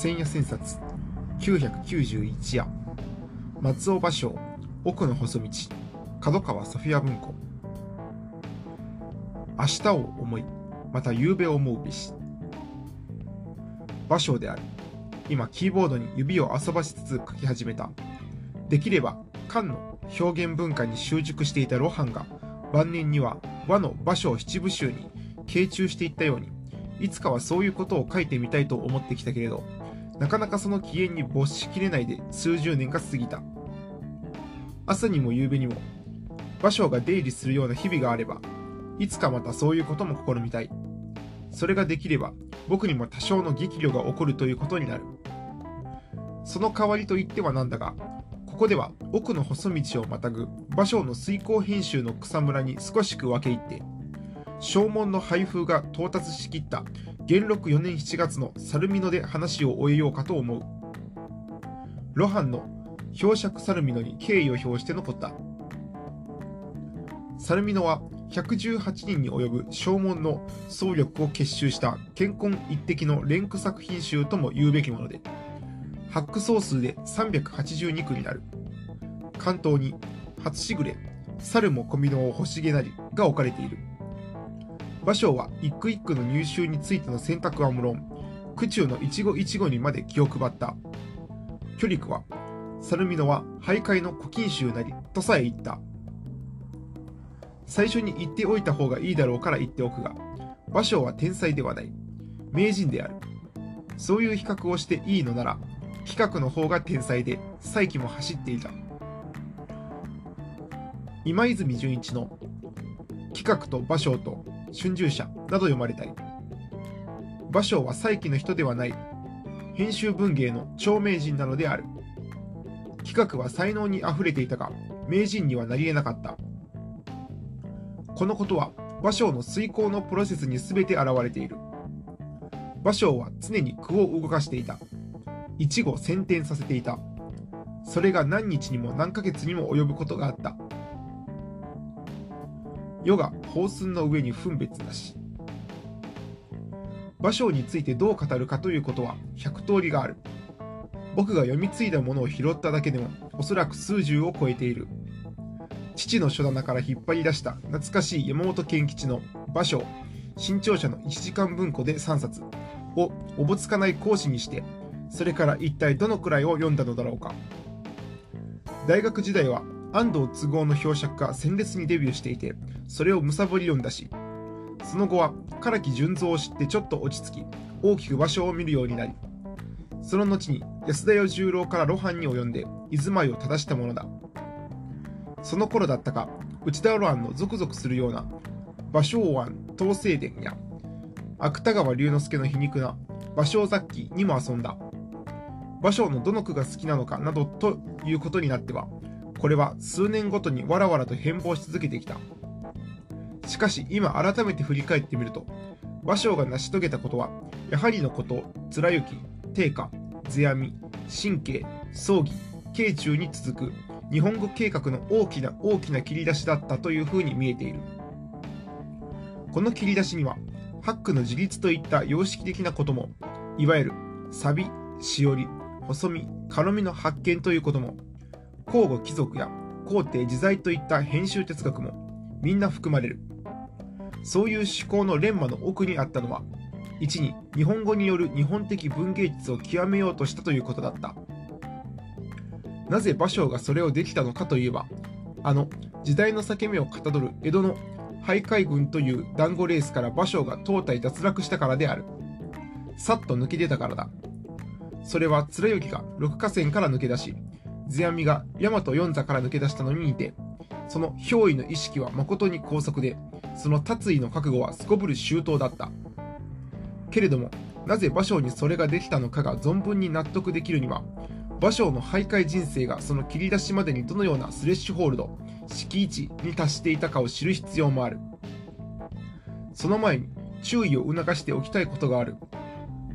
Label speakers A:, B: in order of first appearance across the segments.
A: 千夜千冊991夜。松尾芭蕉奥の細道角川ソフィア文庫。明日を思いまた夕べ思うべし。芭蕉である今キーボードに指を遊ばしつつ書き始めた。できれば漢の表現文化に習熟していた露伴が晩年には和の芭蕉七部集に傾注していったようにいつかはそういうことを書いてみたいと思ってきたけれどなかなかその機嫌に没しきれないで数十年が過ぎた。朝にも夕べにも芭蕉が出入りするような日々があればいつかまたそういうことも試みたい。それができれば僕にも多少の激怒が起こるということになる。その代わりと言ってはなんだがここでは奥の細道をまたぐ芭蕉の水耕編集の草むらに少しく分け入って正門の配布が到達しきった元禄4年7月の猿美濃で話を終えようかと思う。露伴の表釈猿美濃に敬意を表して残った。猿美濃は118人に及ぶ正門の総力を結集した健康一滴の連句作品集とも言うべきもので発句総数で382句になる。関東に初しぐれ猿も小美濃を欲しげなりが置かれている。芭蕉は一句一句の入集についての選択は無論。句中の一語一語にまで気を配った。距離区は猿美濃は徘徊の古今集なりとさえ言った。最初に言っておいた方がいいだろうから言っておくが芭蕉は天才ではない。名人である。そういう比較をしていいのなら企画の方が天才で再起も走っていた。今泉純一の企画と芭蕉と春秋社など読まれたり。芭蕉は再起の人ではない。編集文芸の長名人なのである。企画は才能にあふれていたが名人にはなり得なかった。このことは芭蕉の遂行のプロセスに全て現れている。芭蕉は常に句を動かしていた。一語先天させていた。それが何日にも何ヶ月にも及ぶことがあった。世が法寸の上に分別なし。芭蕉についてどう語るかということは100通りがある。僕が読み継いだものを拾っただけでもおそらく数十を超えている。父の書棚から引っ張り出した懐かしい山本健吉の芭蕉新潮社の1時間文庫で3冊をおぼつかない講師にしてそれから一体どのくらいを読んだのだろうか。大学時代は安藤都合の表釈が鮮烈にデビューしていてそれをむさぼり読んだしその後は唐木純三を知ってちょっと落ち着き大きく場所を見るようになりその後に安田与十郎から露伴に及んで居住まいを正したものだ。その頃だったか内田露伴のゾクゾクするような芭蕉湾東西伝や芥川龍之介の皮肉な芭蕉雑記にも遊んだ。芭蕉のどの句が好きなのかなどということになってはこれは数年ごとにわらわらと変貌し続けてきた。しかし今改めて振り返ってみると芭蕉が成し遂げたことはやはりのこと貫之定家世阿弥神経葬儀慶中に続く日本語計画の大きな大きな切り出しだったというふうに見えている。この切り出しには八句の自立といった様式的なこともいわゆるサビしおり細身軽みの発見ということも交互貴族や皇帝自在といった編集哲学もみんな含まれる。そういう思考のレンマの奥にあったのは1に日本語による日本的文芸術を極めようとしたということだった。なぜ芭蕉がそれをできたのかといえばあの時代の裂け目をかたどる江戸の徘徊軍という団子レースから芭蕉が東西脱落したからである。さっと抜き出たからだ。それは貫之が六河川から抜け出し世阿弥が大和四座から抜け出したのに似てその憑依の意識は誠に高速でその達意の覚悟はすこぶる周到だった。けれどもなぜ芭蕉にそれができたのかが存分に納得できるには芭蕉の徘徊人生がその切り出しまでにどのようなスレッシュホールド敷地に達していたかを知る必要もある。その前に注意を促しておきたいことがある。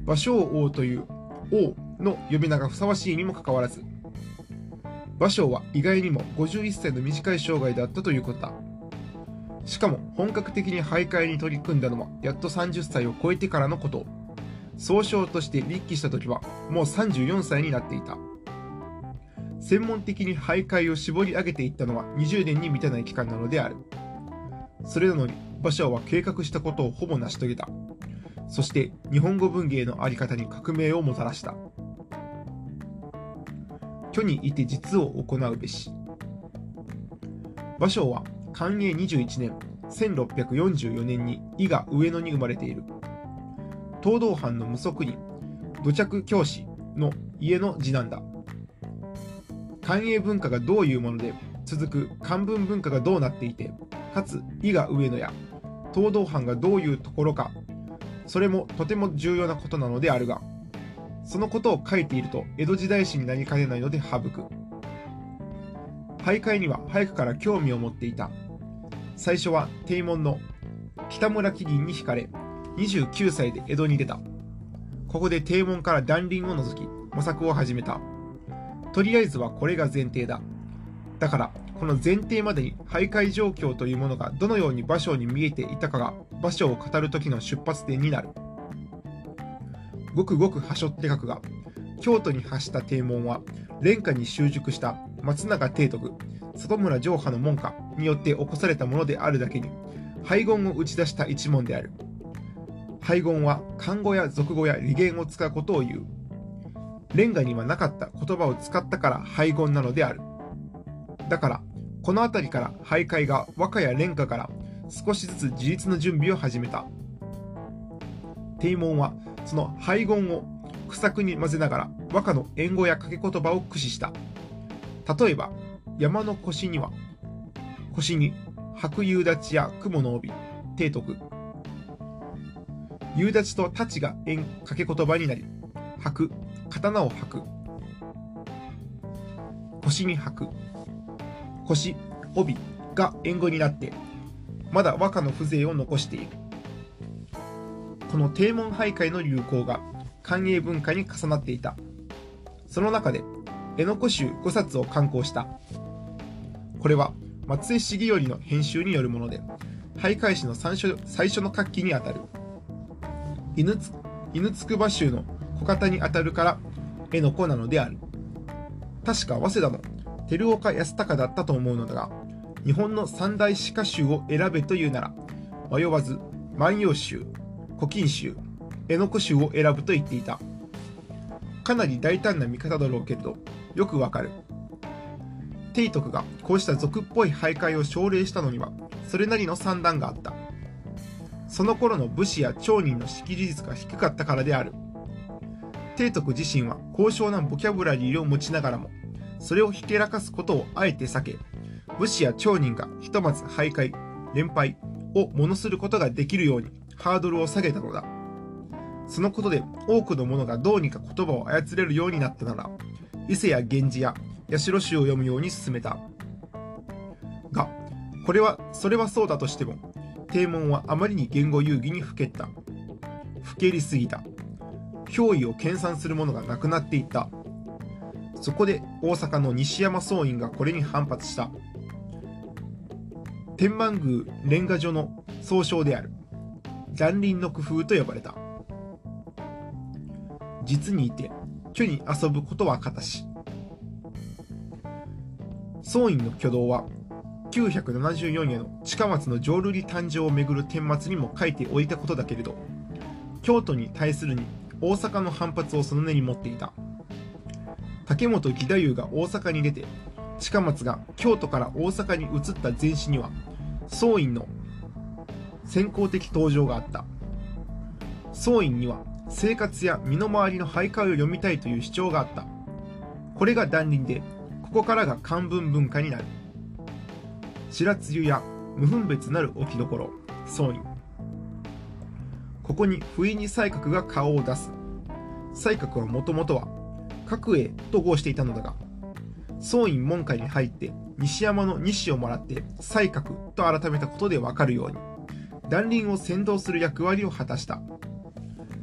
A: 芭蕉王という王の呼び名がふさわしいにもかかわらず芭蕉は意外にも51歳の短い生涯だったということだ。しかも本格的に徘徊に取り組んだのはやっと30歳を超えてからのこと。総称として立起した時はもう34歳になっていた。専門的に徘徊を絞り上げていったのは20年に満たない期間なのである。それなのに馬車は計画したことをほぼ成し遂げた。そして日本語文芸のあり方に革命をもたらした。虚にいて実を行うべし。芭蕉は寛永21年1644年に伊賀上野に生まれている。東道藩の無足人土着教師の家の次男だ。寛永文化がどういうもので続く漢文文化がどうなっていてかつ伊賀上野や東道藩がどういうところかそれもとても重要なことなのであるがそのことを書いていると江戸時代史になりかねないので省く。徘徊には早くから興味を持っていた。最初は帝門の北村木銀に惹かれ29歳で江戸に出た。ここで帝門から断輪を除き模索を始めた。とりあえずはこれが前提だ。だからこの前提までに徘徊状況というものがどのように芭蕉に見えていたかが芭蕉を語る時の出発点になる。ごくごくはしょって書くが京都に発した帝門は廉価に習熟した松永提督里村城派の門下によって起こされたものであるだけに廃言を打ち出した一門である。廃言は漢語や俗語や利言を使うことを言う。レンガにはなかった言葉を使ったから廃言なのである。だからこの辺りから徘徊が和歌や廉歌から少しずつ自立の準備を始めた。帝門はその廃言を苦作に混ぜながら和歌の隠語や掛け言葉を駆使した。例えば山の腰には腰に白夕立や雲の帯提督。夕立と太刀が掛け言葉になり履く刀を履く。腰に履く腰帯が縁語になってまだ和歌の風情を残している。この帝門徘徊の流行が寛永文化に重なっていた。その中で絵の古集5冊を刊行した。これは松江重頼の編集によるもので徘徊史の最初の活気にあたる。犬つ犬筑波州の小型にあたるから絵の子なのである。確か早稲田の照岡安隆だったと思うのだが日本の三大詩歌集を選べというなら迷わず万葉集古今集絵の子集を選ぶと言っていた。かなり大胆な見方だろうけどよくわかる。提督がこうした俗っぽい徘徊を奨励したのにはそれなりの算段があった。その頃の武士や町人の識字率が低かったからである。提督自身は高尚なボキャブラリーを持ちながらもそれをひけらかすことをあえて避け武士や町人がひとまず徘徊連敗を物することができるようにハードルを下げたのだ。そのことで多くの者がどうにか言葉を操れるようになったなら伊勢や源氏や八代詩を読むように進めた。がこれはそれはそうだとしても帝門はあまりに言語遊戯にふけった。ふけりすぎた。憑依を研鑽する者がなくなっていった。そこで大阪の西山総院がこれに反発した。天満宮レンガ所の総称である。残林の工夫と呼ばれた。実にいて虚に遊ぶことは形。し総院の挙動は974年の近松の浄瑠璃誕生をめぐる顛末にも書いておいたことだけれど京都に対するに大阪の反発をその根に持っていた。竹本義太夫が大阪に出て近松が京都から大阪に移った前史には総院の先行的登場があった。総院には生活や身の回りの徘徊を読みたいという主張があった。これが断輪でここからが漢文文化になる。白露や無分別なる置き所総院ここに不意に才覚が顔を出す。才覚はもともとは角栄と号していたのだが総院門下に入って西山の西をもらって才覚と改めたことでわかるように。断輪を先導する役割を果たした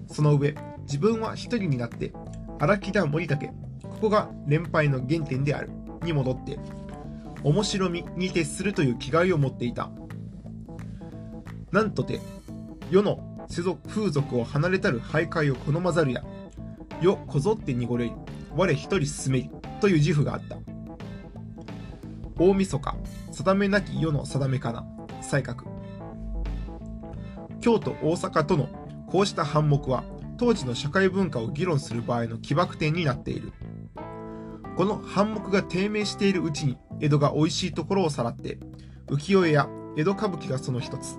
A: その上自分は一人になって荒木田森武ここが連敗の原点であるに戻って面白みに徹するという気概を持っていたなんとて世の世俗風俗を離れたる徘徊を好まざるや、よこぞって濁れり、我一人進めり、という自負があった。大晦日、定めなき世の定めかな、才覚。京都、大阪とのこうした反目は、当時の社会文化を議論する場合の起爆点になっている。この反目が低迷しているうちに、江戸が美味しいところをさらって、浮世絵や江戸歌舞伎がその一つ。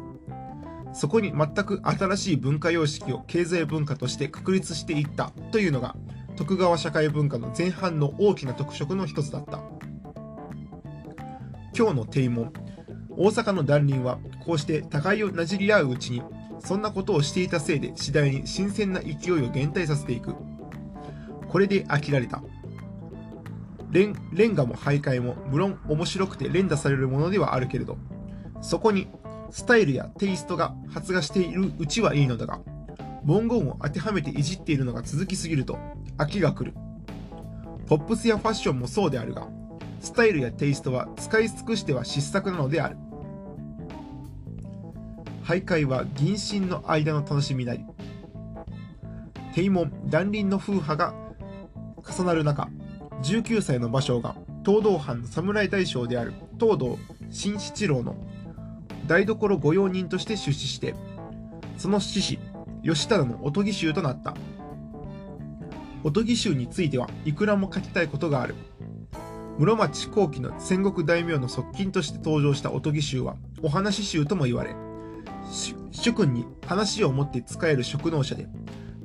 A: そこに全く新しい文化様式を経済文化として確立していったというのが徳川社会文化の前半の大きな特色の一つだった今日の帝門大阪の断輪はこうして互いをなじり合ううちにそんなことをしていたせいで次第に新鮮な勢いを減退させていくこれで飽きられたレンレンガも徘徊も無論面白くて連打されるものではあるけれどそこにスタイルやテイストが発芽しているうちはいいのだが、文言を当てはめていじっているのが続きすぎると飽きが来る。ポップスやファッションもそうであるが、スタイルやテイストは使い尽くしては失策なのである。徘徊は銀身の間の楽しみなり。帝門、断輪の風波が重なる中、19歳の芭蕉が東道藩の侍大将である東堂新七郎の台所御用人として出資して、その志士、義忠のおとぎ衆となった。おとぎ衆についてはいくらも書きたいことがある。室町後期の戦国大名の側近として登場したおとぎ衆はお話衆とも言われ、主君に話を持って使える職能者で、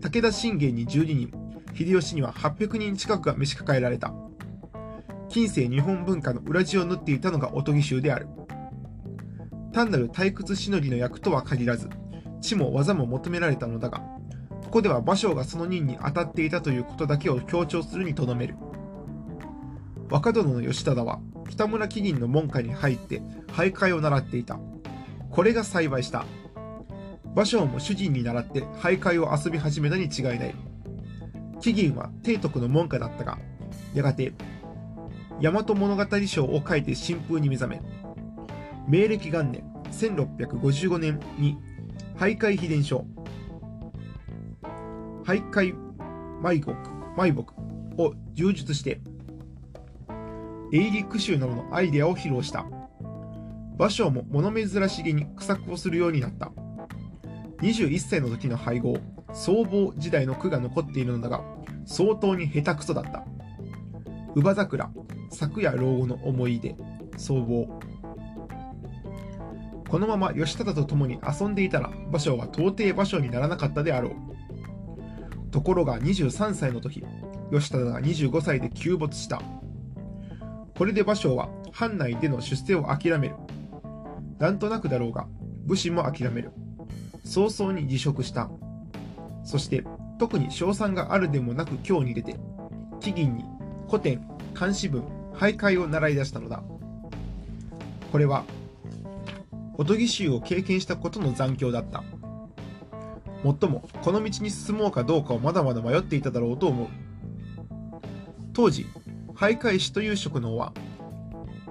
A: 武田信玄に12人、秀吉には800人近くが召し抱えられた。近世日本文化の裏地を縫っていたのがおとぎ衆である。単なる退屈しのぎの役とは限らず、知も技も求められたのだが、ここでは芭蕉がその任に当たっていたということだけを強調するにとどめる。若殿の義忠は北村木銀の門下に入って徘徊を習っていた。これが幸いした。芭蕉も主人に習って徘徊を遊び始めたに違いない。木銀は帝徳の門下だったが、やがて大和物語賞を書いて新風に目覚め、明暦元年1655年に徘徊秘伝書徘徊埋木埋木を充実して営利句集などのアイデアを披露した。芭蕉も物珍しげに苦作をするようになった。21歳の時の配合僧帽時代の句が残っているのだが相当に下手くそだった。乳母桜昨夜老後の思い出僧帽。このまま義忠と共に遊んでいたら芭蕉は到底芭蕉にならなかったであろう。ところが23歳の時義忠が25歳で急没した。これで芭蕉は藩内での出世を諦めるなんとなくだろうが武士も諦める早々に辞職したそして特に賞賛があるでもなく今日に出て木銀に古典漢詩文俳諧を習い出したのだこれはおとぎ衆を経験したことの残響だった。もっとも、この道に進もうかどうかをまだまだ迷っていただろうと思う。当時、徘徊師という職能は、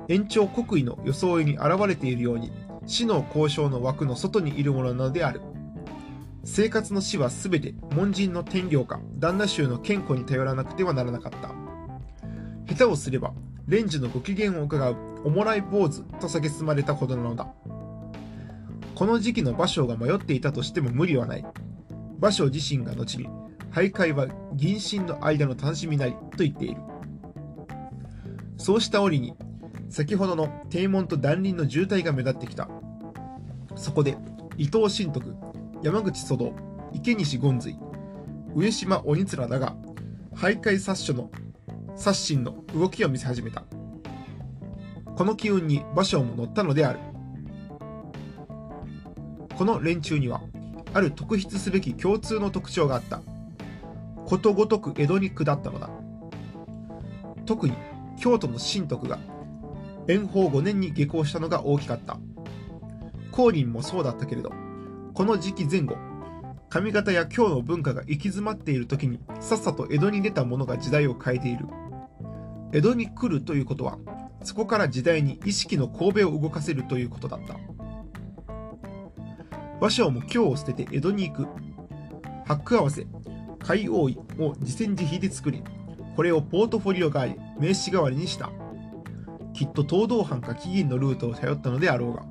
A: 延長国威の装いに現れているように、死の交渉の枠の外にいるものなのである。生活の死はすべて門人の天領か旦那衆の健康に頼らなくてはならなかった。下手をすれば、蓮寿のご機嫌を伺うおもらい坊主と蔑まれたほどなのだ。この時期の芭蕉が迷っていたとしても無理はない。芭蕉自身が後に、徘徊は銀身の間の楽しみなりと言っている。そうした折に、先ほどの帝門と断輪の渋滞が目立ってきた。そこで、伊藤新徳、山口祖道、池西権随、上島鬼面らが、徘徊殺書の殺心の動きを見せ始めた。この機運に芭蕉も乗ったのである。この連中にはある特筆すべき共通の特徴があったことごとく江戸に下ったのだ特に京都の神徳が延宝5年に下校したのが大きかった。光琳もそうだったけれどこの時期前後髪型や京の文化が行き詰まっている時にさっさと江戸に出た者が時代を変えている。江戸に来るということはそこから時代に意識の神戸を動かせるということだった。芭蕉も京を捨てて江戸に行く。八句合わせ、海王位を自戦自費で作り、これをポートフォリオ代わり、名刺代わりにした。きっと東道藩か紀銀のルートを頼ったのであろうが、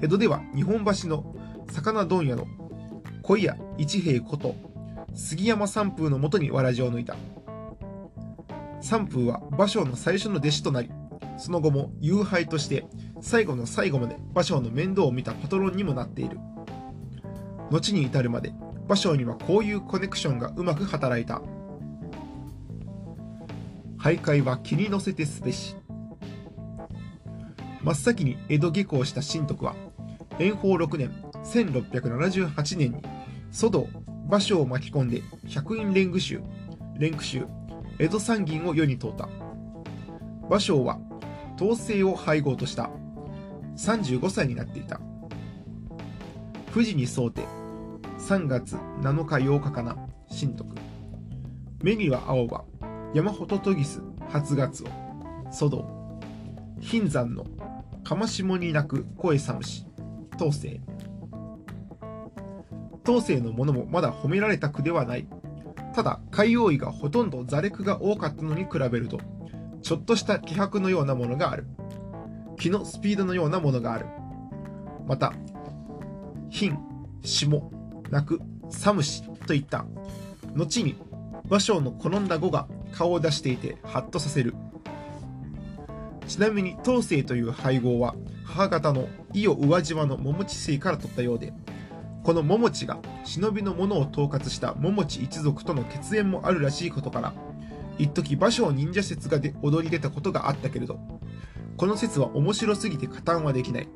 A: 江戸では日本橋の魚問屋の小屋一平こと杉山三風のもとにわらじを抜いた。三風は芭蕉の最初の弟子となり、その後も友輩として最後の最後まで芭蕉の面倒を見たパトロンにもなっている。後に至るまで芭蕉にはこういうコネクションがうまく働いた。徘徊は気に乗せてすべし。真っ先に江戸下校した神徳は、延宝6年、1678年に、蘇道、芭蕉を巻き込んで百院連句集、連句集、江戸三銀を世に問うた。芭蕉は、統制を配合とした。35歳になっていた。富士に沿うて、3月7日8日かな、神徳。目には青葉、山ほととぎす、初月を、蘇道。貧山の、かましもに泣く声寒し、統制。当世のものもまだ褒められた句ではない。ただ、海王位がほとんど座歴が多かったのに比べると、ちょっとした気迫のようなものがある。気のスピードのようなものがある。また、貧、霜、泣く、寒しといった、後に芭蕉の好んだ語が顔を出していてハッとさせる。ちなみに東世という配合は母方の伊予宇和島の桃地水から取ったようで、この桃地が忍びの者を統括した桃地一族との血縁もあるらしいことから、一時芭蕉忍者説がで踊り出たことがあったけれど、この説は面白すぎて加担はできない。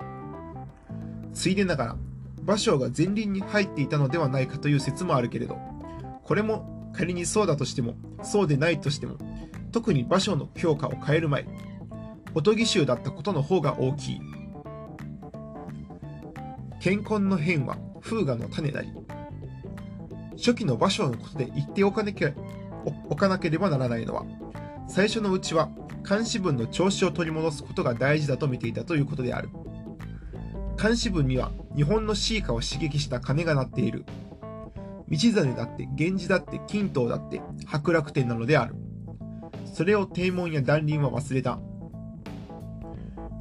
A: ついでながら、芭蕉が前輪に入っていたのではないかという説もあるけれど、これも仮にそうだとしても、そうでないとしても、特に芭蕉の評価を変える前、おとぎ衆だったことの方が大きい。健康の変は風雅の種なり。初期の芭蕉のことで言っておかなきゃおかなければならないのは、最初のうちは監視文の調子を取り戻すことが大事だと見ていたということである。監視文には日本の詩歌を刺激した鐘が鳴っている。道真だって源氏だって金刀だって白楽天なのである。それを帝門や断輪は忘れた。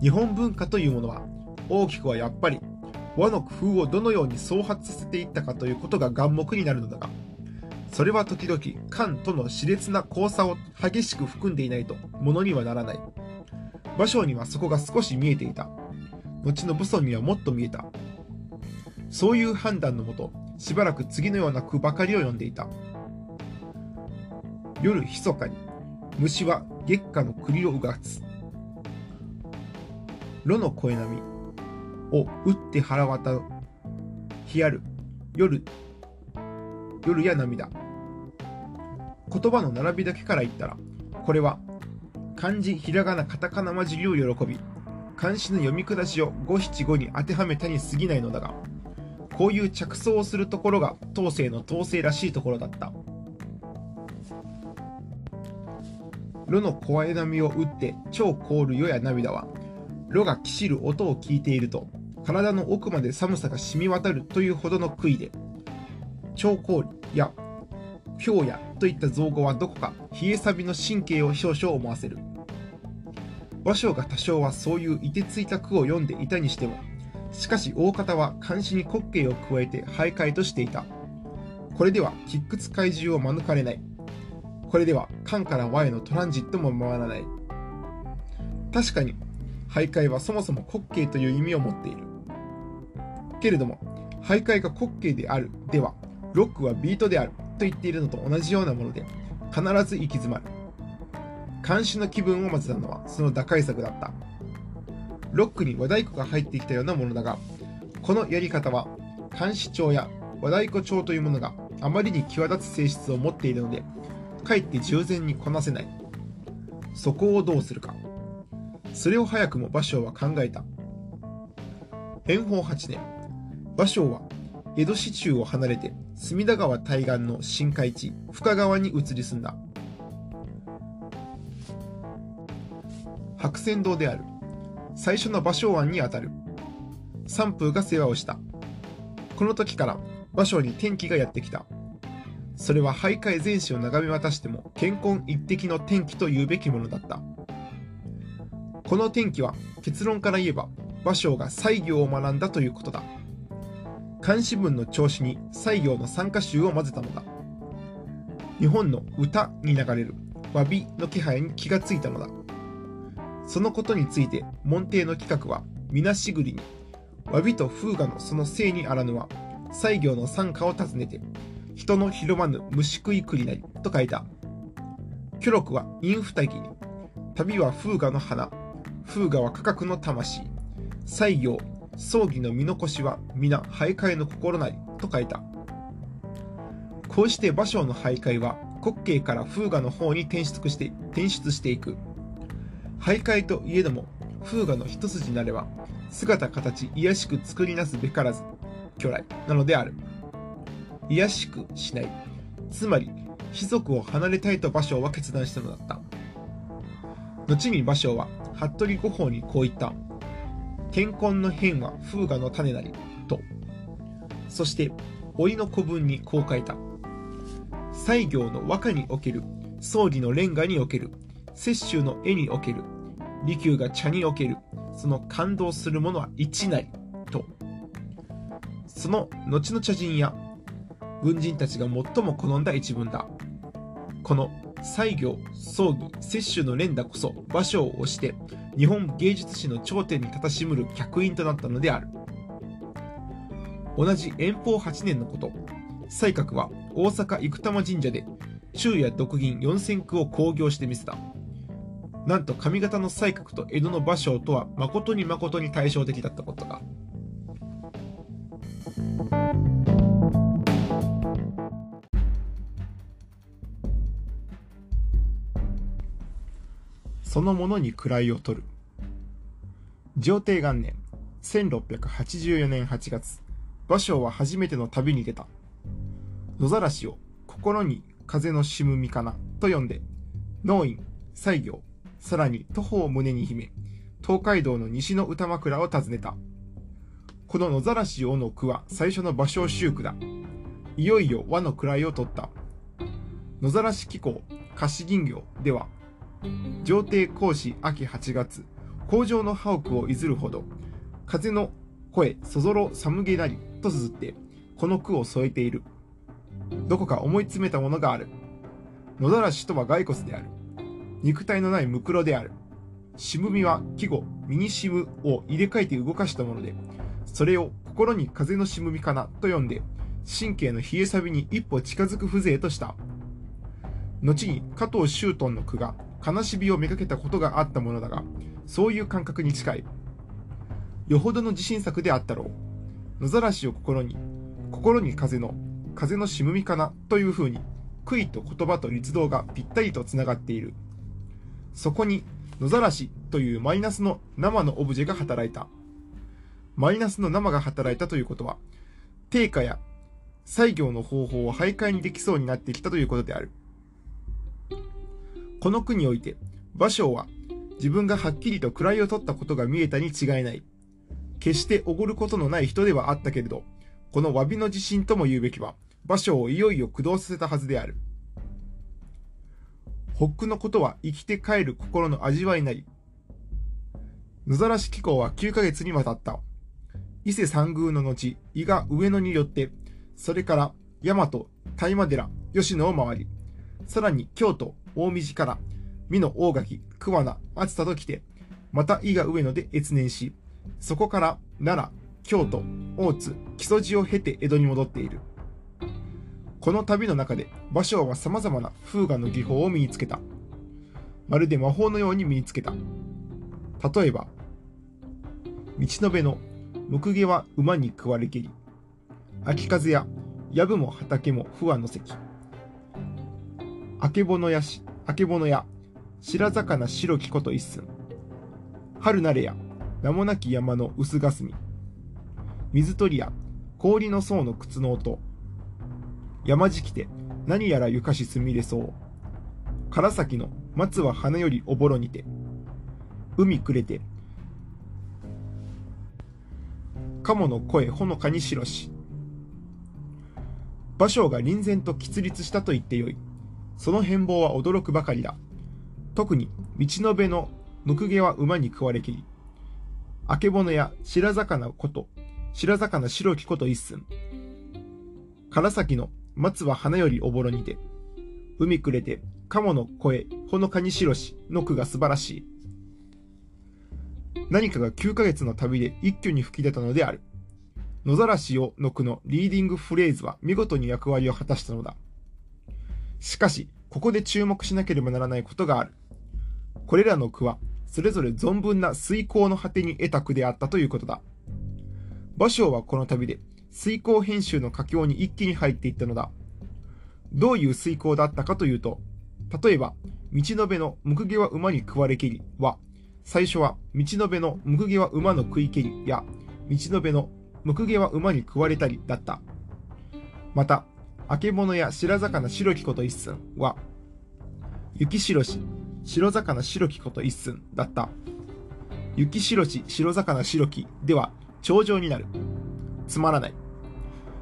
A: 日本文化というものは大きくはやっぱり和の工夫をどのように創発させていったかということが眼目になるのだが、それは時々漢との熾烈な交差を激しく含んでいないとものにはならない。芭蕉にはそこが少し見えていた。後の武尊にはもっと見えた。そういう判断のもと、しばらく次のような句ばかりを読んでいた。夜密かに、虫は月下の栗をうがつ。炉の声波、を打って腹渡ひやる。夜。夜や涙。言葉の並びだけから言ったらこれは漢字ひらがなカタカナ混じりを喜び。漢詩の読み下しを五七五に当てはめたに過ぎないのだがこういう着想をするところが当世の統制らしいところだった。炉の声波を打って超凍る世や涙は炉がきしる音を聞いていると体の奥まで寒さが染み渡るというほどの杭で超氷や氷やといった造語はどこか冷え錆の神経を少々思わせる。芭蕉が多少はそういう凍てついた句を読んでいたにしてもしかし大方は漢詩に滑稽を加えて徘徊としていた。これでは喫屈怪獣を免れない。これでは漢から和へのトランジットも回らない。確かに徘徊はそもそも滑稽という意味を持っている。けれども、徘徊が滑稽である。では、ロックはビートである。と言っているのと同じようなもので、必ず行き詰まる。監視の気分を混ぜたのはその打開策だった。ロックに和太鼓が入ってきたようなものだが、このやり方は、監視帳や和太鼓帳というものがあまりに際立つ性質を持っているので、かえって従前にこなせない。そこをどうするか。それを早くも芭蕉は考えた。延宝8年、芭蕉は江戸市中を離れて隅田川対岸の新海地深川に移り住んだ白泉堂である最初の芭蕉庵にあたる三風が世話をしたこの時から芭蕉に転機がやってきた。それは徘徊全史を眺め渡しても健康一滴の転機と言うべきものだった。この転機は結論から言えば芭蕉が西行を学んだということだ。漢詩文の調子に西行の参加集を混ぜたのだ。日本の歌に流れる詫びの気配に気がついたのだ。そのことについて門弟の企画は皆しぐりに詫びと風雅のそのせいにあらぬは西行の参加を尋ねて人の広まぬ虫食いくりなりと書いた。巨録は陰二木に旅は風雅の花風雅は価格の魂西行葬儀の見残しは皆徘徊の心なりと書いた。こうして芭蕉の徘徊は滑稽から風雅の方に転出して転出していく。徘徊といえども風雅の一筋なれば姿形卑しく作りなすべからず巨来なのである。卑しくしない。つまり、士族を離れたいと芭蕉は決断したのだった。後に芭蕉は、服部五法にこう言った。天根の変は風雅の種なり、と。そして、老の古文にこう書いた。西行の和歌における、葬儀のレンガにおける、雪舟の絵における、利休が茶における、その感動するものは一なり、と。その後の茶人や軍人たちが最も好んだ一文だ。この西行、葬儀、摂取の連打こそ芭蕉を押して日本芸術史の頂点に立たしむる客員となったのである。同じ遠方8年のこと、西閣は大阪生玉神社で昼夜独銀4000句を興行してみせた。なんと上方の西閣と江戸の芭蕉とは誠に誠に対照的だったことか。そのものに位を取る。上帝元年、1684年8月、芭蕉は初めての旅に出た。野ざらしを心に風のしむみかなと呼んで、農院、西行、さらに徒歩を胸に秘め、東海道の西の歌枕を訪ねた。この野ざらしをの句は最初の芭蕉集句だ。いよいよ和の位を取った。野ざらし紀行、貸し銀行では、上帝講師秋8月、工場の歯奥をいずるほど、風の声そぞろ寒げなりと綴って、この句を添えている。どこか思い詰めたものがある。野ざらしとは骸骨である。肉体のないムクロである。しぶみは季語、ミニシムを入れ替えて動かしたもので、それを心に風のしぶみかなと呼んで、神経の冷え錆に一歩近づく風情とした。後に加藤周東の句が悲しみをめがけたことがあったものだが、そういう感覚に近い。よほどの自信作であったろう。野ざらしを心に、心に風の、風のしむみかなというふうに、杭と言葉と律動がぴったりとつながっている。そこに、野ざらしというマイナスの生のオブジェが働いた。マイナスの生が働いたということは、定価や採業の方法を徘徊にできそうになってきたということである。この句において、芭蕉は自分がはっきりと位を取ったことが見えたに違いない。決しておごることのない人ではあったけれど、この詫びの自信とも言うべきは、芭蕉をいよいよ駆動させたはずである。ホックのことは生きて帰る心の味わいなり。野ざらし紀行は9ヶ月にわたった。伊勢三宮の後、伊賀上野によって、それから大和、大麻寺、吉野を回り、さらに京都、大道から、美濃大垣、桑名、熱田と来て、また伊賀上野で越年し、そこから奈良、京都、大津、木曽路を経て江戸に戻っている。この旅の中で、芭蕉は様々な風雅の技法を身につけた。まるで魔法のように身につけた。例えば、道の辺のむ毛は馬に食われけり、秋風や藪も畑も不和の関。あけぼのやし、あけぼのや、白魚白きこと一寸。春なれや、名もなき山の薄霞。水鳥や、氷の層の靴の音。山敷て、何やらゆかしすみれそう。唐崎の松は花よりおぼろにて。海くれて、鴨の声ほのかに白し。芭蕉が臨然と喫立したと言ってよい。その変貌は驚くばかりだ。特に、道の辺のむくげは馬に食われきり、あけぼのや白魚こと、白魚白きこと一寸。唐崎の松は花よりおぼろにて、海暮れて鴨の声ほのかに白しの句が素晴らしい。何かが9ヶ月の旅で一挙に吹き出たのである。野ざらしをの句のリーディングフレーズは見事に役割を果たしたのだ。しかし、ここで注目しなければならないことがある。これらの句は、それぞれ存分な遂行の果てに得た句であったということだ。芭蕉はこの旅で、遂行編集の佳境に一気に入っていったのだ。どういう遂行だったかというと、例えば、道の辺のむくげは馬に食われきりは、最初は道の辺のむくげは馬の食い蹴りや、道の辺のむくげは馬に食われたりだった。また、あけぼのや白魚白きこと一寸は、雪白し、白魚白きこと一寸だった。雪白し白魚白きでは、頂上になる。つまらない。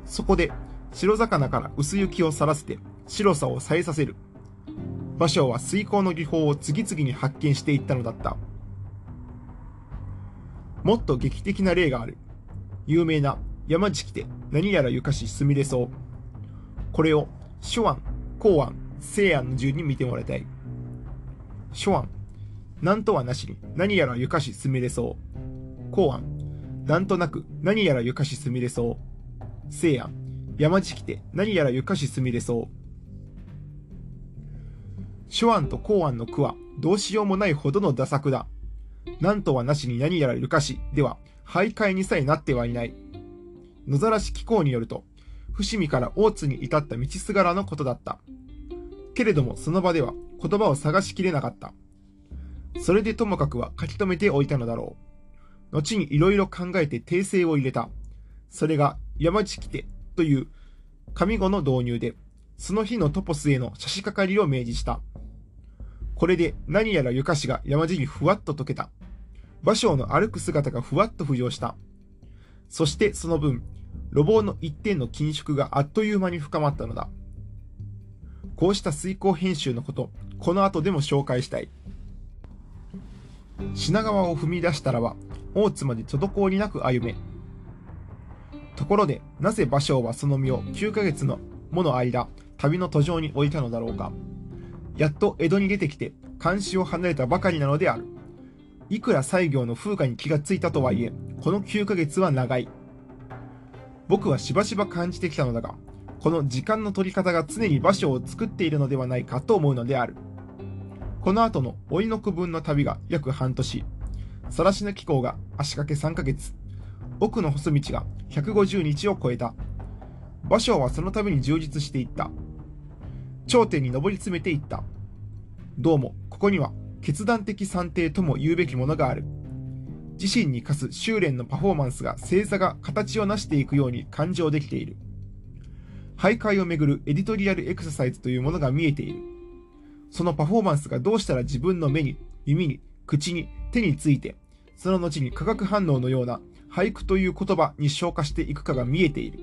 A: そこで、白魚から薄雪をさらせて、白さをさえさせる。芭蕉は水耕の技法を次々に発見していったのだった。もっと劇的な例がある。有名な山敷で何やらゆかしすみれそう。これを初案、後案、西案の順に見てもらいたい。初案、なんとはなしに何やらゆかしすみれそう。後案、なんとなく何やらゆかしすみれそう。西案、山敷で何やらゆかしすみれそう。初案と後案の句はどうしようもないほどの打作だ。なんとはなしに何やらゆかしでは徘徊にさえなってはいない。野ざらし機構によると、伏見から大津に至った道すがらのことだった。けれどもその場では言葉を探しきれなかった。それでともかくは書き留めておいたのだろう。後にいろいろ考えて訂正を入れた。それが山地来てという上語の導入で、その日のトポスへの差し掛かりを明示した。これで何やらゆかしが山地にふわっと溶けた。芭蕉の歩く姿がふわっと浮上した。そしてその分、路傍の一点の緊縮があっという間に深まったのだ。こうした遂行編集のこと、この後でも紹介したい。品川を踏み出したらは、大津まで滞りなく歩め。ところで、なぜ芭蕉はその身を9ヶ月のもの間、旅の途上に置いたのだろうか。やっと江戸に出てきて、監視を離れたばかりなのである。いくら西行の風化に気がついたとはいえ、この9ヶ月は長い。僕はしばしば感じてきたのだが、この時間の取り方が常に場所を作っているのではないかと思うのである。この後の追いの区分の旅が約半年、さらしの気候が足掛け3ヶ月、奥の細道が150日を超えた。芭蕉はその度に充実していった。頂点に上り詰めていった。どうも、ここには決断的算定とも言うべきものがある。自身に課す修練のパフォーマンスが星座が形を成していくように感情できている。徘徊をめぐるエディトリアルエクササイズというものが見えている。そのパフォーマンスがどうしたら自分の目に、耳に、口に、手について、その後に化学反応のような俳句という言葉に昇華していくかが見えている。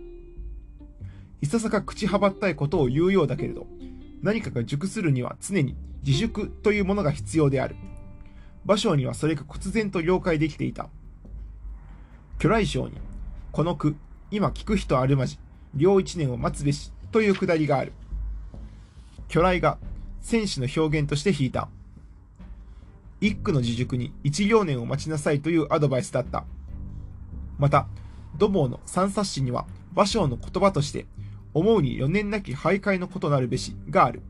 A: いささか口はばったいことを言うようだけれど、何かが熟するには常に自粛というものが必要である。芭蕉にはそれが忽然と了解できていた。巨来章に、この句、今聞く人あるまじ、両一年を待つべしというくだりがある。巨来が戦士の表現として引いた。一句の自熟に一両年を待ちなさいというアドバイスだった。また、土房の三冊子には、芭蕉の言葉として、思うに4年なき徘徊のことなるべしがある。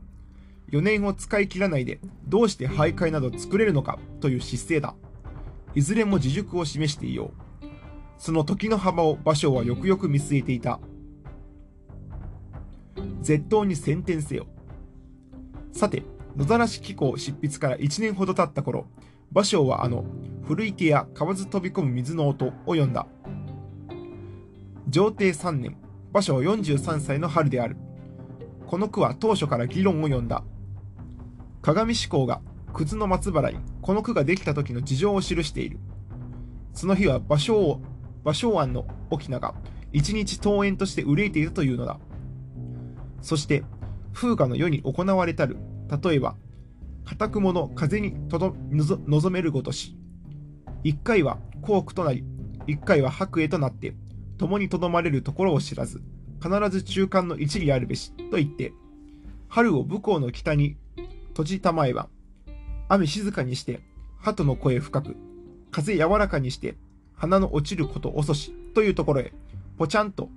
A: 4年を使い切らないでどうして徘徊など作れるのかという姿勢だ。いずれも自熟を示していよう。その時の幅を芭蕉はよくよく見据えていた。絶倒に先天せよ。さて、野ざらし機構執筆から1年ほど経った頃、芭蕉はあの、古池や河津飛び込む水の音を読んだ。上帝3年、芭蕉43歳の春である。この句は当初から議論を呼んだ。鏡志向が靴の松原にこの句ができた時の事情を記している。その日は芭蕉芭蕉庵の沖縄が一日登園として憂いていたというのだ。そして風雅の世に行われたる例えば固くもの風にとど望めるごとし一回は幸福となり一回は白へとなって共にとどまれるところを知らず必ず中間の一理あるべしと言って春を武港の北に閉じたまえば雨静かにして鳩の声深く風柔らかにして花の落ちること遅しというところへぽちゃんと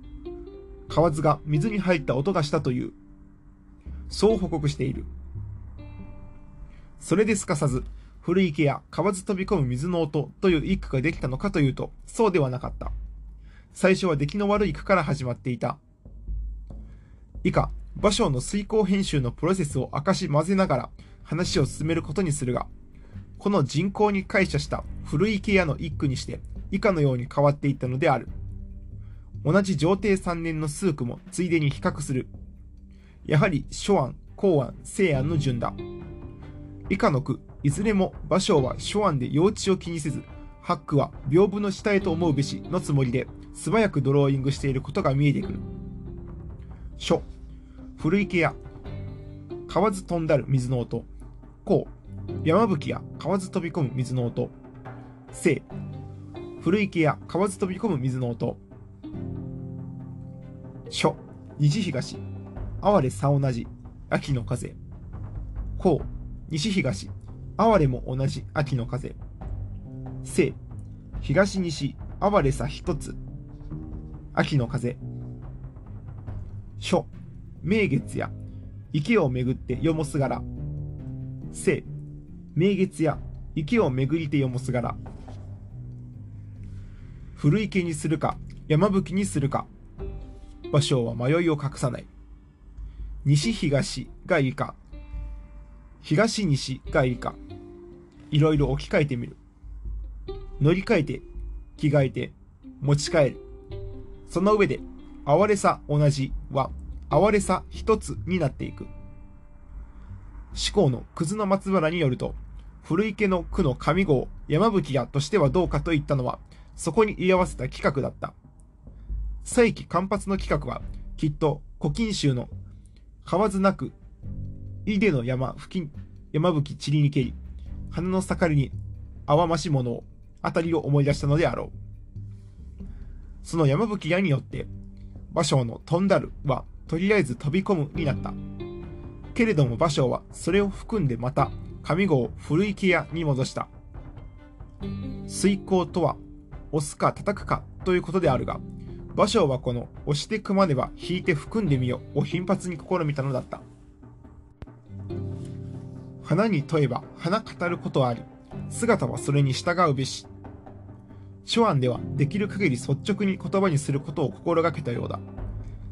A: 河津が水に入った音がしたというそう報告している。それですかさず古池や河津飛び込む水の音という一句ができたのかというとそうではなかった。最初は出来の悪い句から始まっていた。以下芭蕉の遂行編集のプロセスを明かし混ぜながら話を進めることにするがこの人口に解釈した古い池屋の一句にして以下のように変わっていったのである。同じ上帝3年の数句もついでに比較する。やはり初案、後案、西案の順だ。以下の句いずれも芭蕉は初案で幼稚を気にせず八句は屏風の下へと思うべしのつもりで素早くドローイングしていることが見えてくる。初。古池や河津飛んだる水の音。こう山吹や河津飛び込む水の音。生古池や河津飛び込む水の音。初。西東。哀れさ同じ。秋の風。こう西東。哀れも同じ。秋の風。生東西。哀れさ一つ。秋の風。初。名月や。池をめぐってよもすがら。生名月や。池をめぐりてよもすがら。古池にするか。山吹にするか。芭蕉は迷いを隠さない。西東がいいか。東西がいいか。いろいろ置き換えてみる。乗り換えて着替えて持ち帰る。その上で哀れさ同じは哀れさ一つになっていく。志向のクズの松原によると古池の区の上郷山吹屋としてはどうかと言ったのはそこに居合わせた企画だった。再起間髪の企画はきっと古今集の河津なく井出の山付近山吹散りにけり花の盛りに淡ましものをあたりを思い出したのであろう。その山吹屋によって芭蕉の飛んだるはとりあえず飛び込むになった。けれども芭蕉はそれを含んでまた上郷古池屋に戻した。遂行とは押すか叩くかということであるが芭蕉はこの押して組まねば引いて含んでみよを頻発に試みたのだった。花に問えば花語ることあり姿はそれに従うべし。初案ではできる限り率直に言葉にすることを心がけたようだ。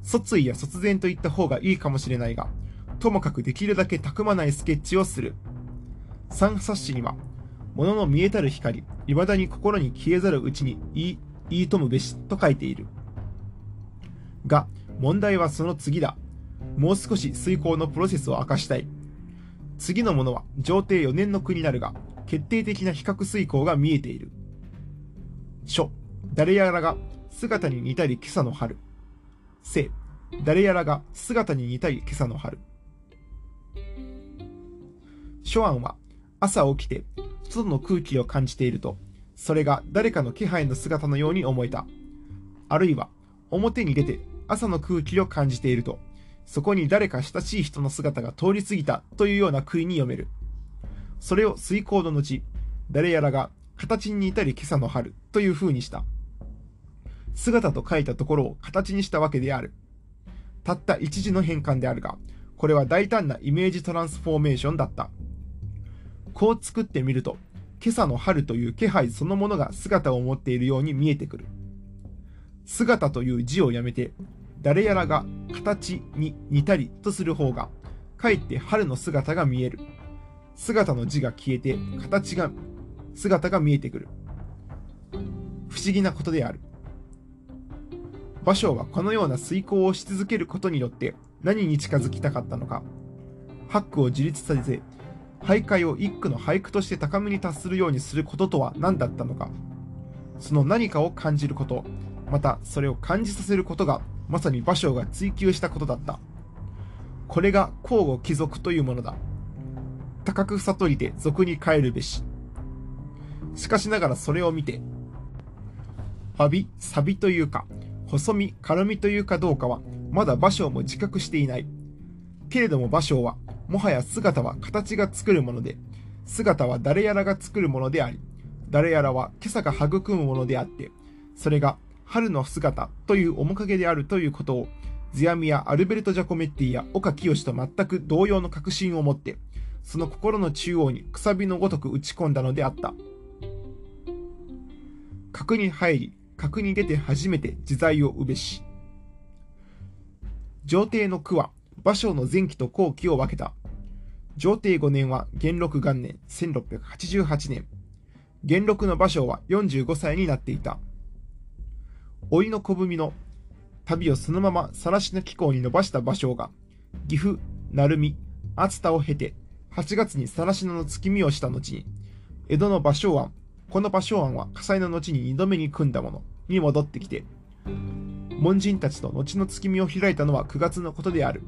A: 卒意や卒前といった方がいいかもしれないがともかくできるだけたくまないスケッチをする。三冊子には物の見えたる光未だに心に消えざるうちに言い言いとむべしと書いている。が問題はその次だ。もう少し遂行のプロセスを明かしたい。次のものは上帝4年の句になるが決定的な比較遂行が見えている。書。誰やらが姿に似たり今朝の春。生誰やらが姿に似たり今朝の春。初案は朝起きて外の空気を感じているとそれが誰かの気配の姿のように思えた。あるいは表に出て朝の空気を感じているとそこに誰か親しい人の姿が通り過ぎたというような杭に読める。それを遂行の後誰やらが形に似たり今朝の春という風にした。姿と書いたところを形にしたわけである。たった一時の変換であるがこれは大胆なイメージトランスフォーメーションだった。こう作ってみると今朝の春という気配そのものが姿を持っているように見えてくる。姿という字をやめて誰やらが形に似たりとする方がかえって春の姿が見える。姿の字が消えて形が姿が見えてくる。不思議なことである。芭蕉はこのような遂行をし続けることによって何に近づきたかったのか。八句を自立させ俳諧を一句の俳句として高みに達するようにすることとは何だったのか。その何かを感じることまたそれを感じさせることがまさに芭蕉が追求したことだった。これが交互貴族というものだ。高く悟りで俗に帰るべし。しかしながらそれを見て、詫び、錆というか、細身、軽みというかどうかは、まだ芭蕉も自覚していない。けれども芭蕉は、もはや姿は形が作るもので、姿は誰やらが作るものであり、誰やらは今朝が育むものであって、それが春の姿という面影であるということを、ズヤミやアルベルト・ジャコメッティや岡清と全く同様の確信を持って、その心の中央にくさびのごとく打ち込んだのであった。核に入り、核に出て初めて自在をうべし。上帝の句は、芭蕉の前期と後期を分けた。上帝5年は元禄元年1688年。元禄の芭蕉は45歳になっていた。老いの小文の旅をそのまま晒しの気候に伸ばした芭蕉が、岐阜、鳴海、熱田を経て、8月に晒野の月見をした後に、江戸の芭蕉庵、この芭蕉庵は火災の後に2度目に組んだものに戻ってきて、門人たちと後の月見を開いたのは9月のことである。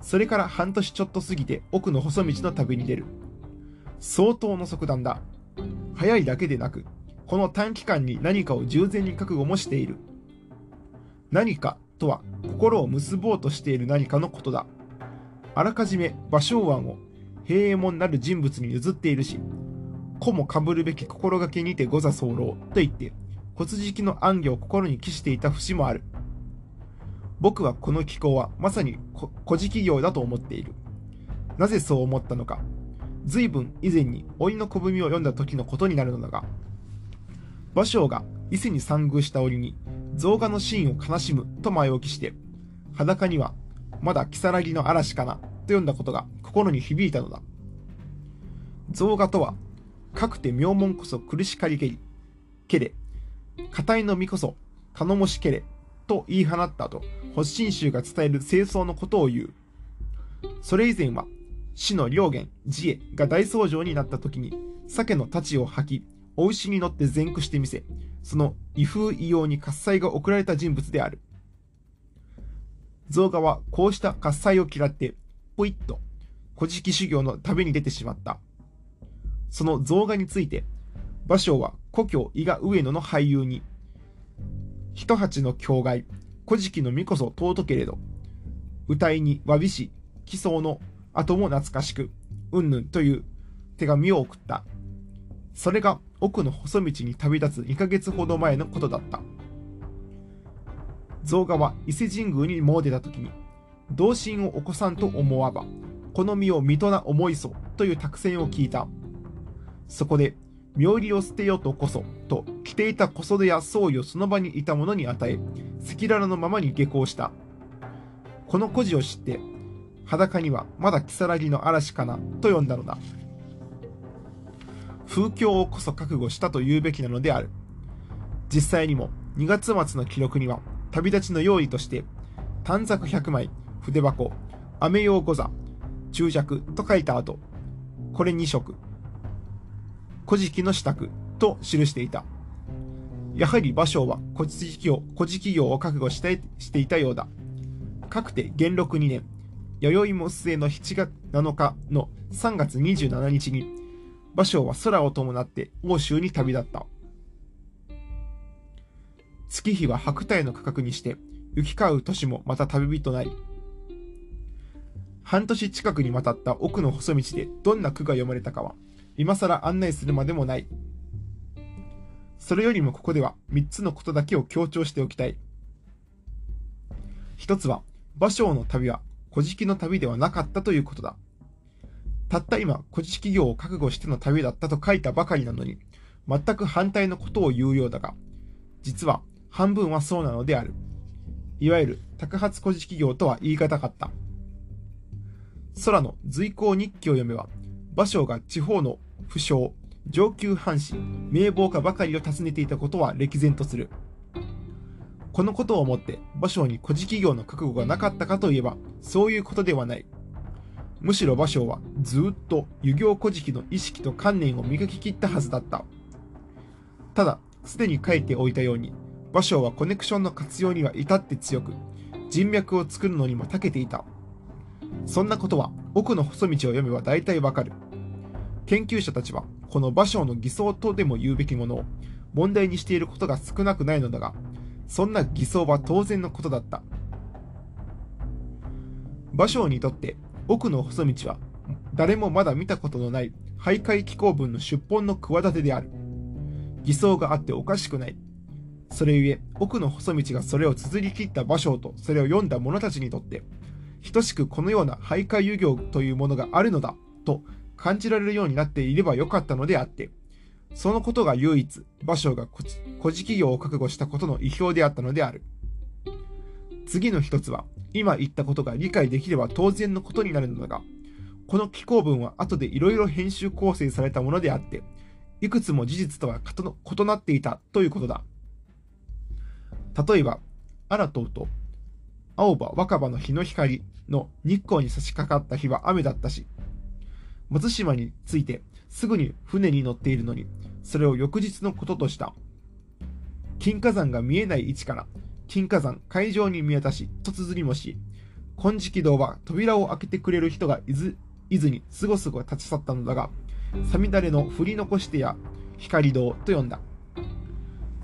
A: それから半年ちょっと過ぎて奥の細道の旅に出る。相当の即断だ。早いだけでなく、この短期間に何かを従前に覚悟もしている。何かとは心を結ぼうとしている何かのことだ。あらかじめ芭蕉庵を平右衛門なる人物に譲っているし、子もかぶるべき心がけにて御座候と言って、骨敷の暗魚を心に帰していた節もある。僕はこの気候はまさに古事記業だと思っている。なぜそう思ったのか。随分以前に老いの小文を読んだ時のことになるのだが、芭蕉が伊勢に参宮した折に増画のシーンを悲しむと前置きして、裸にはまだ如月の嵐かなと読んだことが心に響いたのだ。増画とは、かくて名門こそ苦しかりけり、けれ、硬いのみこそ頼もしけれ、と言い放った後、発信衆が伝える清掃のことを言う。それ以前は、死の良源、自衛が大僧正になった時に、鮭の太刀を吐き、お牛に乗って前屈してみせ、その威風異様に喝采が送られた人物である。増画はこうした喝采を嫌って、ポイッと、古事記修行の旅に出てしまった。その増画について、芭蕉は故郷伊賀上野の俳優に、一鉢の境外、古事記のみこそ尊けれど、歌いにわびし、奇想の後も懐かしく、うんぬんという手紙を送った。それが奥の細道に旅立つ2ヶ月ほど前のことだった。増画は伊勢神宮に詣でた時に、同心を起こさんと思わば、この身を水戸な思いそうという託戦を聞いた。そこで、妙理を捨てようとこそ、と着ていた小袖や装衣をその場にいた者に与え、赤裸々のままに下校した。この故事を知って、裸にはまだ如月の嵐かなと呼んだのだ。風況をこそ覚悟したと言うべきなのである。実際にも2月末の記録には、旅立ちの用意として、短冊100枚、筆箱、雨用御座、注釈と書いた後、これ2色、古事記の支度と記していた。やはり芭蕉は古事記業古事記業を覚悟してしていたようだ。かくて元禄2年、弥生も末の7月7日の3月27日に、芭蕉は空を伴って欧州に旅立った。月日は白帯の価格にして、行き交う年もまた旅人なり。半年近くにわたった奥の細道でどんな句が読まれたかは、今更案内するまでもない。それよりもここでは3つのことだけを強調しておきたい。一つは、芭蕉の旅は古事記の旅ではなかったということだ。たった今、古事記業を覚悟しての旅だったと書いたばかりなのに、全く反対のことを言うようだが、実は半分はそうなのである。いわゆる宅発古事企業とは言い難かった。空の随行日記を読めば、芭蕉が地方の不詳、上級藩士、名簿家ばかりを訪ねていたことは歴然とする。このことをもって芭蕉に古事企業の覚悟がなかったかといえば、そういうことではない。むしろ芭蕉はずっと遊行古事記の意識と観念を磨き切ったはずだった。ただ、すでに書いておいたように、芭蕉はコネクションの活用には至って強く、人脈を作るのにも長けていた。そんなことは奥の細道を読めば大体わかる。研究者たちはこの芭蕉の偽装とでも言うべきものを問題にしていることが少なくないのだが、そんな偽装は当然のことだった。芭蕉にとって奥の細道は誰もまだ見たことのない徘徊気候文の出本の企てである。偽装があっておかしくない。それゆえ、奥の細道がそれを綴り切った芭蕉とそれを読んだ者たちにとって、等しくこのような徘徊遊行というものがあるのだ、と感じられるようになっていればよかったのであって、そのことが唯一、芭蕉が孤児企業を覚悟したことの意表であったのである。次の一つは、今言ったことが理解できれば当然のことになるのだが、この寄稿文は後でいろいろ編集構成されたものであって、いくつも事実とは異なっていたということだ。例えば、アラトウと青葉若葉の日の光の日光に差し掛かった日は雨だったし、松島に着いてすぐに船に乗っているのに、それを翌日のこととした。金火山が見えない位置から金火山海上に見渡し、と綴りもし、金色堂は扉を開けてくれる人がいず伊豆にすごすご立ち去ったのだが、サミダレの振り残してや光堂と呼んだ。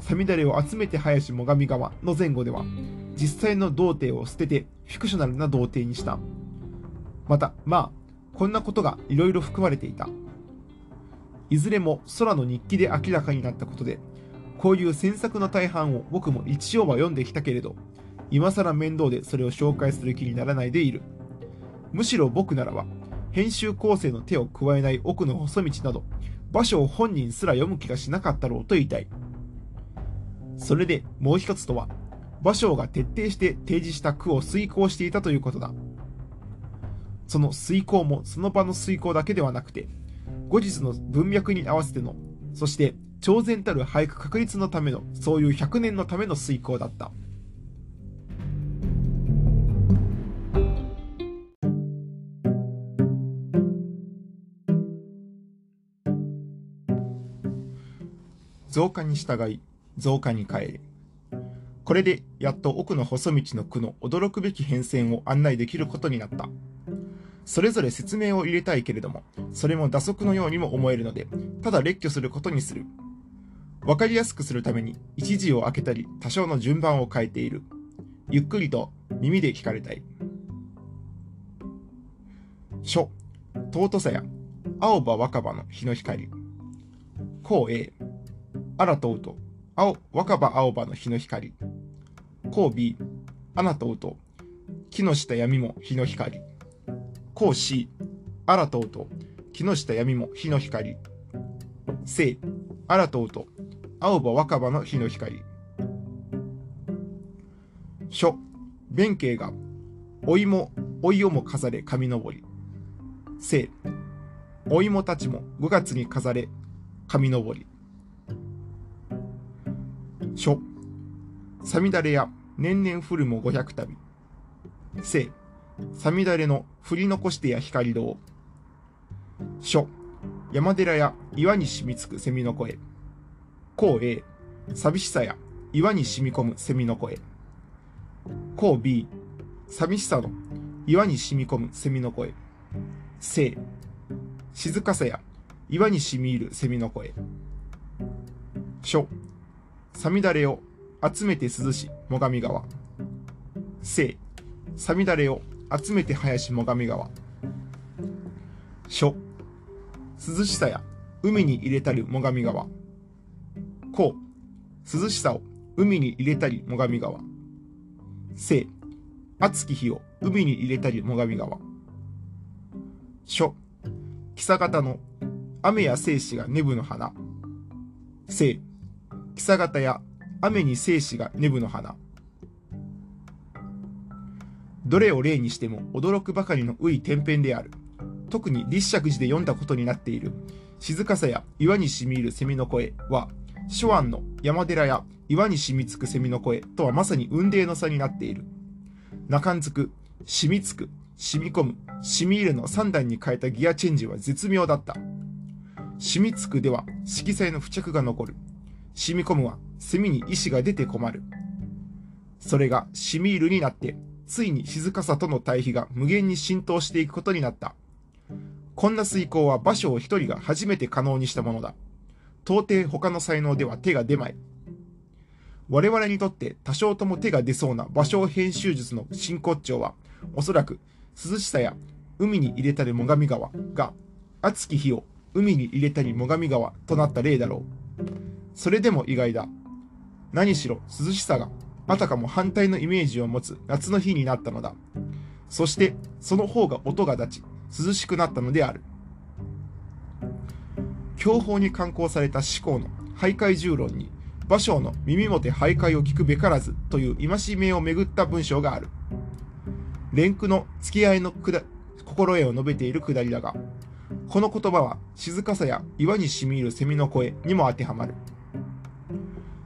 A: サミダレを集めて林最上川の前後では、実際の童貞を捨ててフィクショナルな童貞にした。また、まあ、こんなことがいろいろ含まれていた。いずれも空の日記で明らかになったことで、こういう詮索の大半を僕も一応は読んできたけれど、今更面倒でそれを紹介する気にならないでいる。むしろ僕ならば、編集構成の手を加えない奥の細道など、場所を本人すら読む気がしなかったろうと言いたい。それでもう一つとは、芭蕉が徹底して提示した句を遂行していたということだ。その遂行もその場の遂行だけではなくて、後日の文脈に合わせての、そして超然たる俳句確立のための、そういう100年のための遂行だった。増加に従い、増加に変え。これでやっと奥の細道の句の驚くべき変遷を案内できることになった。それぞれ説明を入れたいけれども、それも打足のようにも思えるので、ただ列挙することにする。わかりやすくするために一時を空けたり多少の順番を変えている。ゆっくりと耳で聞かれたい。書、尊さや青葉若葉の日の光。こう A、アラとうと、青、若葉青葉の日の光。こう B、アナとうと、木の下闇も日の光。こう C、アラとうと、木下闇も日の光。生、アラとうと、青葉若葉の日の光。書、弁慶が、お芋、おいをも飾れ神登り。生、お芋たちも5月に飾れ神登り。書、さみだれや年々降るも500旅。生、さみだれの降り残してや光堂。書、山寺や岩に染みつく蝉の声。こう A、寂しさや岩に染み込む蝉の声。こう B、寂しさの岩に染み込む蝉の声。生、静かさや岩に染み入る蝉の声。書、さみだれを集めて涼し最上川。生、さみだれを集めて林最上川。書、涼しさや海に入れたる最上川。こう、涼しさを海に入れたり最上川。生、熱き日を海に入れたり最上川。書、久方の雨や生死がネブの花。生、草型や雨に生死がネブの花。どれを例にしても驚くばかりのウイ天辺である。特に立石寺で読んだことになっている静かさや岩にしみ入る蝉の声は、諸安の山寺や岩に染みつく蝉の声とはまさに雲泥の差になっている。中んつく、染みつく、染み込む、染み入れの3段に変えたギアチェンジは絶妙だった。染みつくでは色彩の付着が残る。染み込むは炭に石が出て困る。それが染み入るになってついに静かさとの対比が無限に浸透していくことになった。こんな遂行は場所を一人が初めて可能にしたものだ。到底他の才能では手が出まい。我々にとって多少とも手が出そうな芭蕉編集術の真骨頂は、おそらく涼しさや海に入れたり最上川が、熱き日を海に入れたり最上川となった例だろう。それでも意外だ。何しろ涼しさがあたかも反対のイメージを持つ夏の日になったのだ。そしてその方が音が立ち、涼しくなったのである。享保に刊行された志向の徘徊重論に、芭蕉の耳もて徘徊を聞くべからずという戒めをめぐった文章がある。連句の付き合いの心得を述べているくだりだが、この言葉は静かさや岩にしみ入る蝉の声にも当てはまる。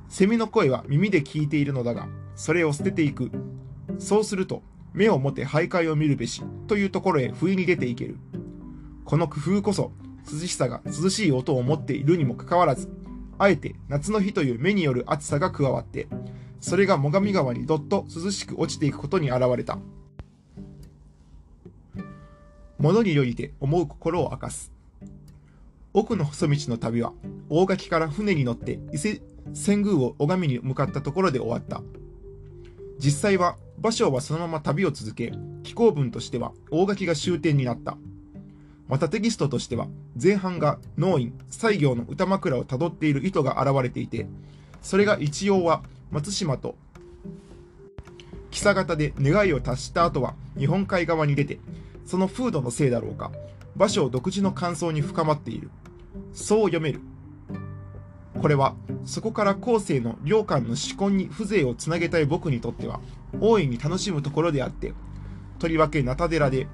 A: 蝉の声は耳で聞いているのだが、それを捨てていく。そうすると、目を持て徘徊を見るべしというところへ不意に出ていける。この工夫こそ涼しさが涼しい音を持っているにもかかわらず、あえて夏の日という目による暑さが加わって、それが最上川にどっと涼しく落ちていくことに現れた。物によりて思う心を明かす。奥の細道の旅は、大垣から船に乗って伊勢遷宮を拝みに向かったところで終わった。実際は、芭蕉はそのまま旅を続け、紀行文としては大垣が終点になった。またテキストとしては、前半が農院、西行の歌枕をたどっている意図が現れていて、それが一応は松島と久方で願いを達した後は日本海側に出て、その風土のせいだろうか、場所独自の感想に深まっている。そう読める。これは、そこから後世の良寛の思考に風情をつなげたい僕にとっては、大いに楽しむところであって、とりわけ中寺で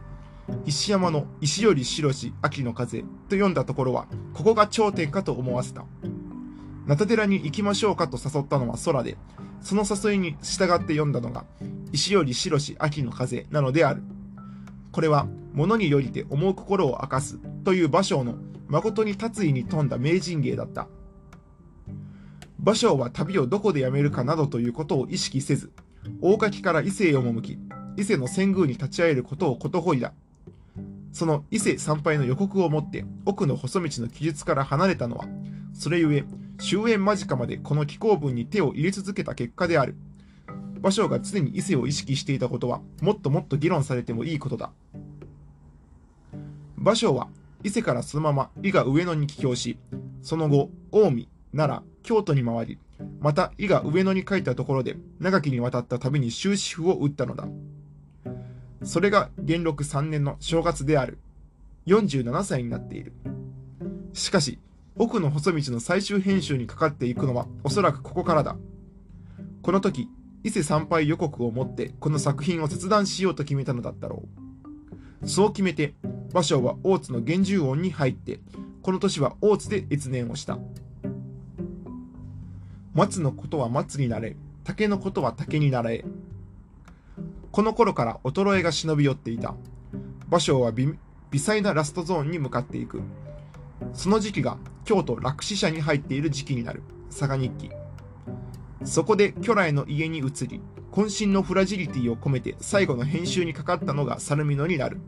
A: 石山の石より白し秋の風と読んだところは、ここが頂点かと思わせた。中寺に行きましょうかと誘ったのは空で、その誘いに従って読んだのが、石より白し秋の風なのである。これは、物によりて思う心を明かすという芭蕉の誠に達意に富んだ名人芸だった。芭蕉は旅をどこでやめるかなどということを意識せず、大垣から伊勢へ赴き、伊勢の遷宮に立ち会えることをことほいだ。その伊勢参拝の予告をもって奥の細道の記述から離れたのは、それゆえ終焉間近までこの紀行文に手を入れ続けた結果である。芭蕉が常に伊勢を意識していたことはもっともっと議論されてもいいことだ。芭蕉は伊勢からそのまま伊賀上野に帰郷し、その後、近江、奈良、京都に回り、また伊賀上野に書いたところで長きにわたった旅に終止符を打ったのだ。それが元禄3年の正月である。47歳になっている。しかし、奥の細道の最終編集にかかっていくのはおそらくここからだ。この時、伊勢参拝予告をもってこの作品を切断しようと決めたのだったろう。そう決めて、芭蕉は大津の源十音に入って、この年は大津で越年をした。松のことは松になれ、竹のことは竹になれ、この頃から衰えが忍び寄っていた。芭蕉は微細なラストゾーンに向かっていく。その時期が京都落死者に入っている時期になる。佐賀日記。そこで巨来の家に移り、渾身のフラジリティを込めて最後の編集にかかったのがサルミノになる。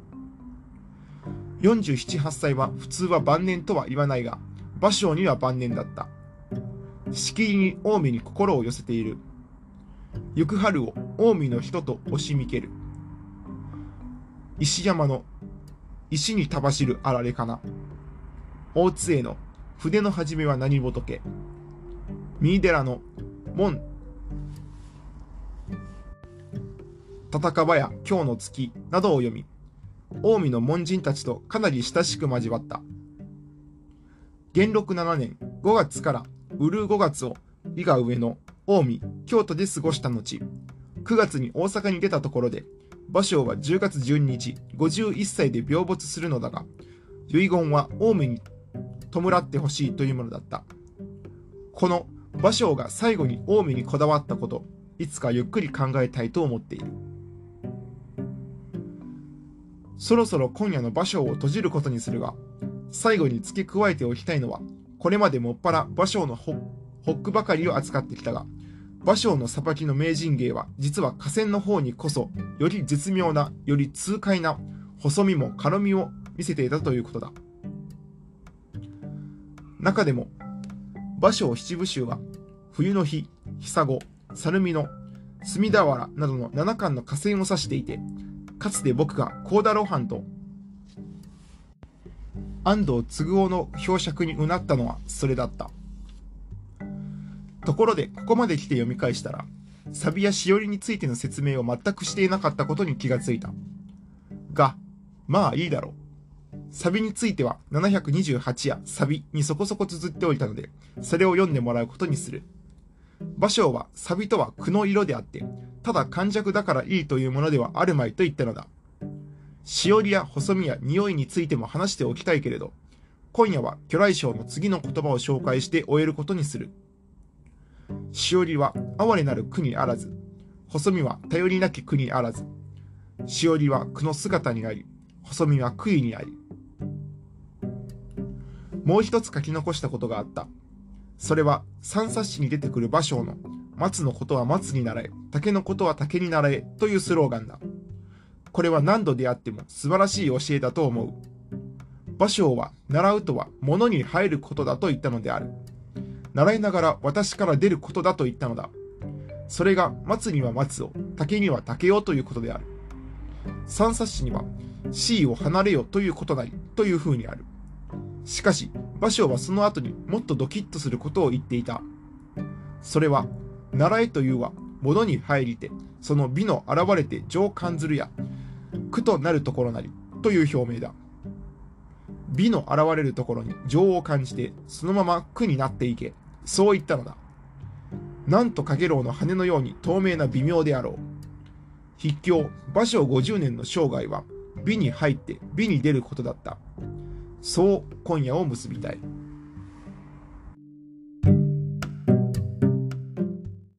A: 47、8歳は普通は晩年とは言わないが、芭蕉には晩年だった。しきりに近江に心を寄せている。行く春を近江の人と押しみける。石山の石にたばしるあられかな。大津への筆の始めは何仏。三井寺の門。戦場や今日の月などを読み、近江の門人たちとかなり親しく交わった。元禄7年5月からうる5月を伊賀上野近江、京都で過ごした後、9月に大阪に出たところで、芭蕉は10月12日、51歳で病没するのだが、遺言は近江に弔ってほしいというものだった。この芭蕉が最後に近江にこだわったこと、いつかゆっくり考えたいと思っている。そろそろ今夜の芭蕉を閉じることにするが、最後に付け加えておきたいのは、これまでもっぱら芭蕉のホックばかりを扱ってきたが、芭蕉の裁きの名人芸は実は河川の方にこそより絶妙なより痛快な細身も軽みを見せていたということだ。中でも芭蕉七部集は冬の日久子猿見の隅田原などの七巻の河川を指していてかつて僕が幸田露伴と安藤嗣夫の表釈にうなったのはそれだった。ところでここまで来て読み返したらサビやしおりについての説明を全くしていなかったことに気がついた。がまあいいだろう。サビについては728やサビにそこそこ綴っておいたのでそれを読んでもらうことにする。芭蕉はサビとは句の色であって、ただ感弱だからいいというものではあるまいと言ったのだ。しおりや細身や匂いについても話しておきたいけれど、今夜は巨来章の次の言葉を紹介して終えることにする。しおりは哀れなる句にあらず、細身は頼りなき句にあらず、しおりは句の姿にあり、細身は杭にあり。もう一つ書き残したことがあった。それは三冊子に出てくる芭蕉の松のことは松に習え、竹のことは竹に習えというスローガンだ。これは何度であっても素晴らしい教えだと思う。芭蕉は習うとは物に入ることだと言ったのである。習いながら私から出ることだと言ったのだ。それが松には松を、竹には竹をということである。三冊子には C を離れよということなりというふうにある。しかし、芭蕉はその後にもっとドキッとすることを言っていた。それは、習えというは、物に入りて、その美の現れて情感ずるや、苦となるところなり、という表明だ。美の現れるところに情を感じて、そのまま苦になっていけ、そう言ったのだ。なんとかげろうの羽のように透明な微妙であろう。筆境、芭蕉50年の生涯は、美に入って美に出ることだった。そう今夜を結びたい。